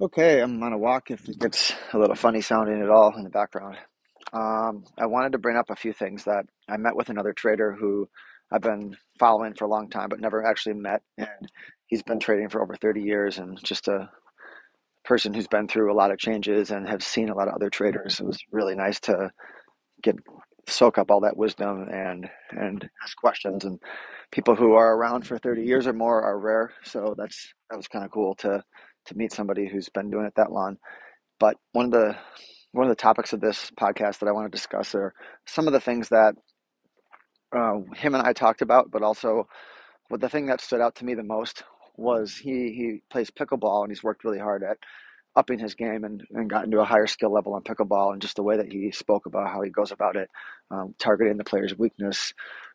Okay, I'm on a walk if it gets a little funny sounding at all in the background. Um, I wanted to bring up a few things that I met with another trader who I've been following for a long time, but never actually met. And he's been trading for over 30 years and just a person who's been through a lot of changes and have seen a lot of other traders. It was really nice to get soak up all that wisdom and and ask questions. And people who are around for 30 years or more are rare, so that's that was kind of cool to to meet somebody who's been doing it that long. But one of the one of the topics of this podcast that I want to discuss are some of the things that uh, him and I talked about, but also what the thing that stood out to me the most was he he plays pickleball and he's worked really hard at upping his game and, and gotten to a higher skill level on pickleball and just the way that he spoke about how he goes about it, um, targeting the player's weakness,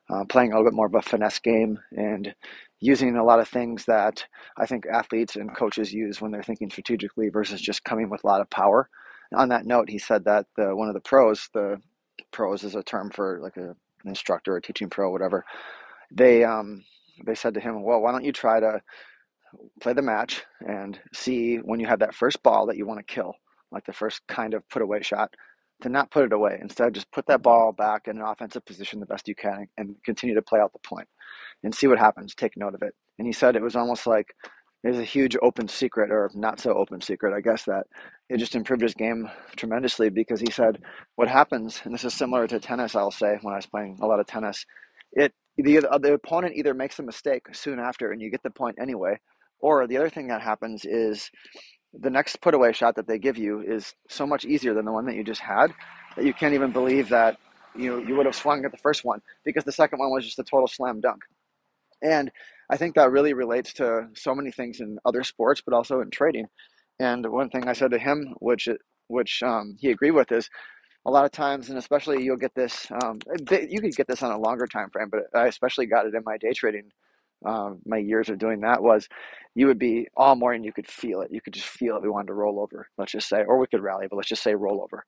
uh, playing a little bit more of a finesse game and using a lot of things that I think athletes and coaches use when they're thinking strategically versus just coming with a lot of power. On that note, he said that the, one of the pros, the pros is a term for like a, an instructor, a teaching pro, whatever. They um, they said to him, "Well, why don't you try to play the match and see when you have that first ball that you want to kill, like the first kind of put away shot, to not put it away. Instead, just put that ball back in an offensive position the best you can and continue to play out the point and see what happens. Take note of it. And he said it was almost like there's a huge open secret, or not so open secret, I guess, that it just improved his game tremendously because he said what happens, and this is similar to tennis, I'll say, when I was playing a lot of tennis, it the, the opponent either makes a mistake soon after and you get the point anyway, or the other thing that happens is the next put away shot that they give you is so much easier than the one that you just had that you can't even believe that you you would have swung at the first one because the second one was just a total slam dunk. And I think that really relates to so many things in other sports, but also in trading. And one thing I said to him, which which um, he agreed with, is a lot of times, and especially you'll get this. Um, you could get this on a longer time frame, but I especially got it in my day trading um, my years of doing that was you would be all morning you could feel it. You could just feel it we wanted to roll over let's just say or we could rally but let's just say roll over.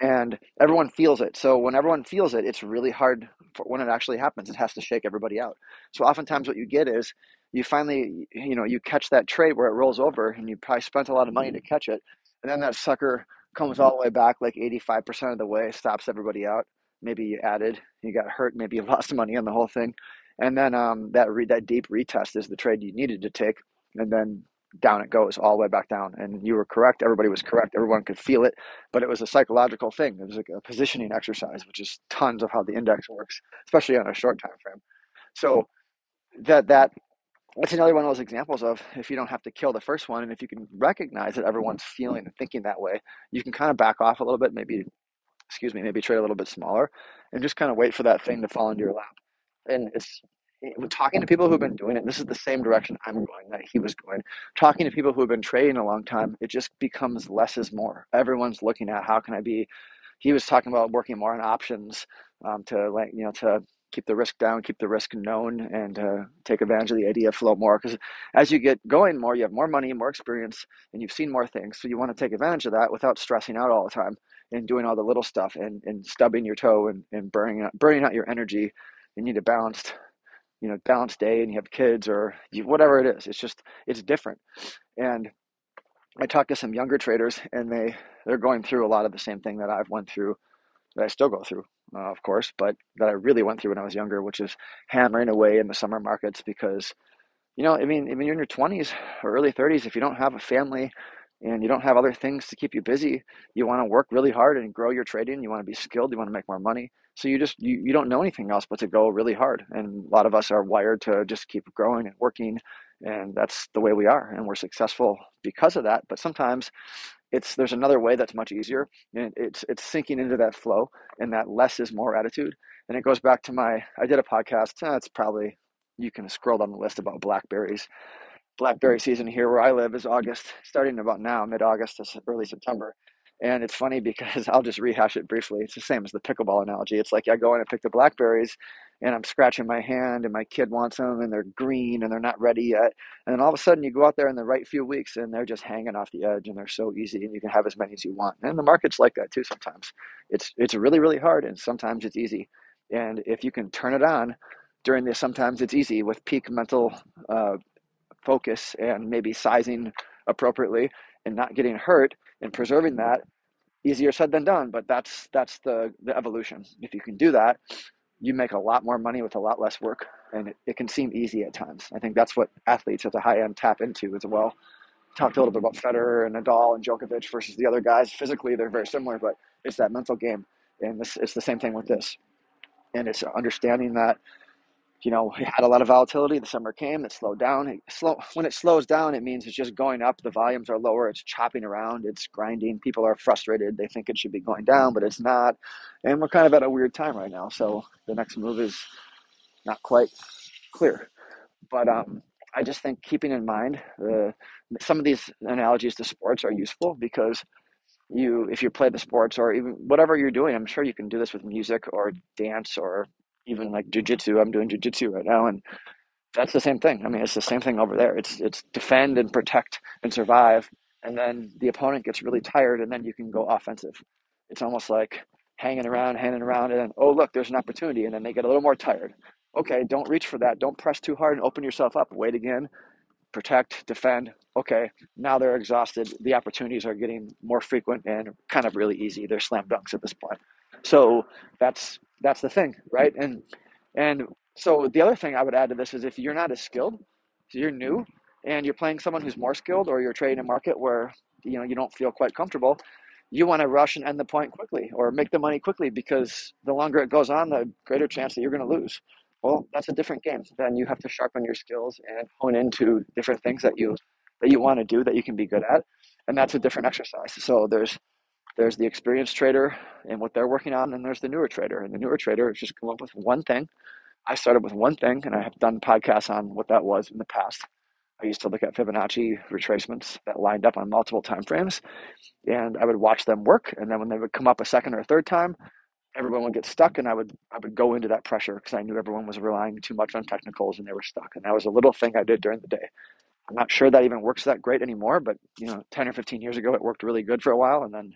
And everyone feels it. So when everyone feels it it's really hard for when it actually happens it has to shake everybody out. So oftentimes what you get is you finally you know you catch that trade where it rolls over and you probably spent a lot of money to catch it. And then that sucker comes all the way back like 85% of the way stops everybody out. Maybe you added you got hurt maybe you lost money on the whole thing. And then um, that re- that deep retest is the trade you needed to take, and then down it goes all the way back down. And you were correct. Everybody was correct. Everyone could feel it, but it was a psychological thing. It was like a positioning exercise, which is tons of how the index works, especially on a short time frame. So that that that's another one of those examples of if you don't have to kill the first one, and if you can recognize that everyone's feeling and thinking that way, you can kind of back off a little bit, maybe excuse me, maybe trade a little bit smaller, and just kind of wait for that thing to fall into your lap and it's talking to people who've been doing it this is the same direction i'm going that he was going talking to people who have been trading a long time it just becomes less is more. Everyone's looking at how can i be he was talking about working more on options um, to like you know to keep the risk down keep the risk known and uh, take advantage of the idea of flow more because as you get going more you have more money more experience and you've seen more things so you want to take advantage of that without stressing out all the time and doing all the little stuff and, and stubbing your toe and, and burning burning out your energy you need a balanced you know balanced day and you have kids or you, whatever it is it's just it's different and i talked to some younger traders and they they're going through a lot of the same thing that i've went through that i still go through uh, of course but that i really went through when i was younger which is hammering away in the summer markets because you know i mean when you're in your 20s or early 30s if you don't have a family and you don't have other things to keep you busy, you want to work really hard and grow your trading. You want to be skilled. You want to make more money. So you just you, you don't know anything else but to go really hard. And a lot of us are wired to just keep growing and working, and that's the way we are. And we're successful because of that. But sometimes it's there's another way that's much easier, and it's it's sinking into that flow and that less is more attitude. And it goes back to my I did a podcast. Eh, it's probably you can scroll down the list about blackberries blackberry season here where I live is August, starting about now, mid August to early September. And it's funny because I'll just rehash it briefly. It's the same as the pickleball analogy. It's like I go in and pick the blackberries and I'm scratching my hand and my kid wants them and they're green and they're not ready yet. And then all of a sudden you go out there in the right few weeks and they're just hanging off the edge and they're so easy and you can have as many as you want. And the market's like that too sometimes. It's it's really, really hard and sometimes it's easy. And if you can turn it on during this, sometimes it's easy with peak mental uh, focus and maybe sizing appropriately and not getting hurt and preserving that easier said than done but that's that's the the evolution if you can do that you make a lot more money with a lot less work and it, it can seem easy at times i think that's what athletes at the high end tap into as well talked a little bit about Federer and Nadal and Djokovic versus the other guys. Physically, they're very similar, but it's that mental game, and this it's the same thing with this. And it's understanding that, you know, it had a lot of volatility. The summer came, it slowed down. It slow when it slows down, it means it's just going up. The volumes are lower. It's chopping around. It's grinding. People are frustrated. They think it should be going down, but it's not. And we're kind of at a weird time right now. So the next move is not quite clear. But um, I just think keeping in mind uh, some of these analogies to sports are useful because you, if you play the sports or even whatever you're doing, I'm sure you can do this with music or dance or even like jujitsu. I'm doing jujitsu right now, and that's the same thing. I mean, it's the same thing over there. It's it's defend and protect and survive, and then the opponent gets really tired, and then you can go offensive. It's almost like hanging around, hanging around, and then oh look, there's an opportunity, and then they get a little more tired Okay, don't reach for that. Don't press too hard and open yourself up. Wait again, protect, defend. Okay, now they're exhausted. The opportunities are getting more frequent and kind of really easy. They're slam dunks at this point. So that's that's the thing, right? And and so the other thing I would add to this is if you're not as skilled, so you're new and you're playing someone who's more skilled or you're trading a market where you know you don't feel quite comfortable, you want to rush and end the point quickly or make the money quickly because the longer it goes on, the greater chance that you're going to lose well, that's a different game. Then you have to sharpen your skills and hone into different things that you that you want to do that you can be good at, and that's a different exercise. So there's there's the experienced trader and what they're working on, and there's the newer trader. And the newer trader just come up with one thing. I started with one thing, and I have done podcasts on what that was in the past. I used to look at Fibonacci retracements that lined up on multiple time frames, and I would watch them work. And then when they would come up a second or a third time, everyone would get stuck and I would I would go into that pressure because I knew everyone was relying too much on technicals and they were stuck. And that was a little thing I did during the day. I'm not sure that even works that great anymore, but you know, 10 or 15 years ago it worked really good for a while and then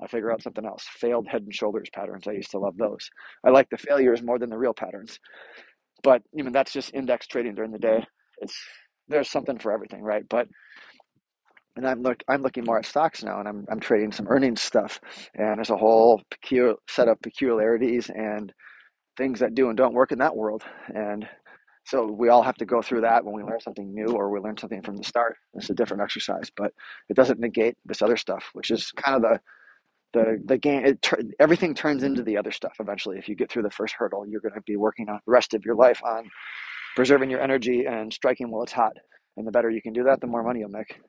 I figure out something else. Failed head and shoulders patterns. I used to love those. I like the failures more than the real patterns. But you know, that's just index trading during the day. It's there's something for everything, right? But and I'm look I'm looking more at stocks now, and I'm I'm trading some earnings stuff, and there's a whole peculiar set of peculiarities and things that do and don't work in that world, and so we all have to go through that when we learn something new or we learn something from the start. It's a different exercise, but it doesn't negate this other stuff, which is kind of the the the game. It, everything turns into the other stuff eventually. If you get through the first hurdle, you're going to be working on the rest of your life on preserving your energy and striking while it's hot. And the better you can do that, the more money you'll make.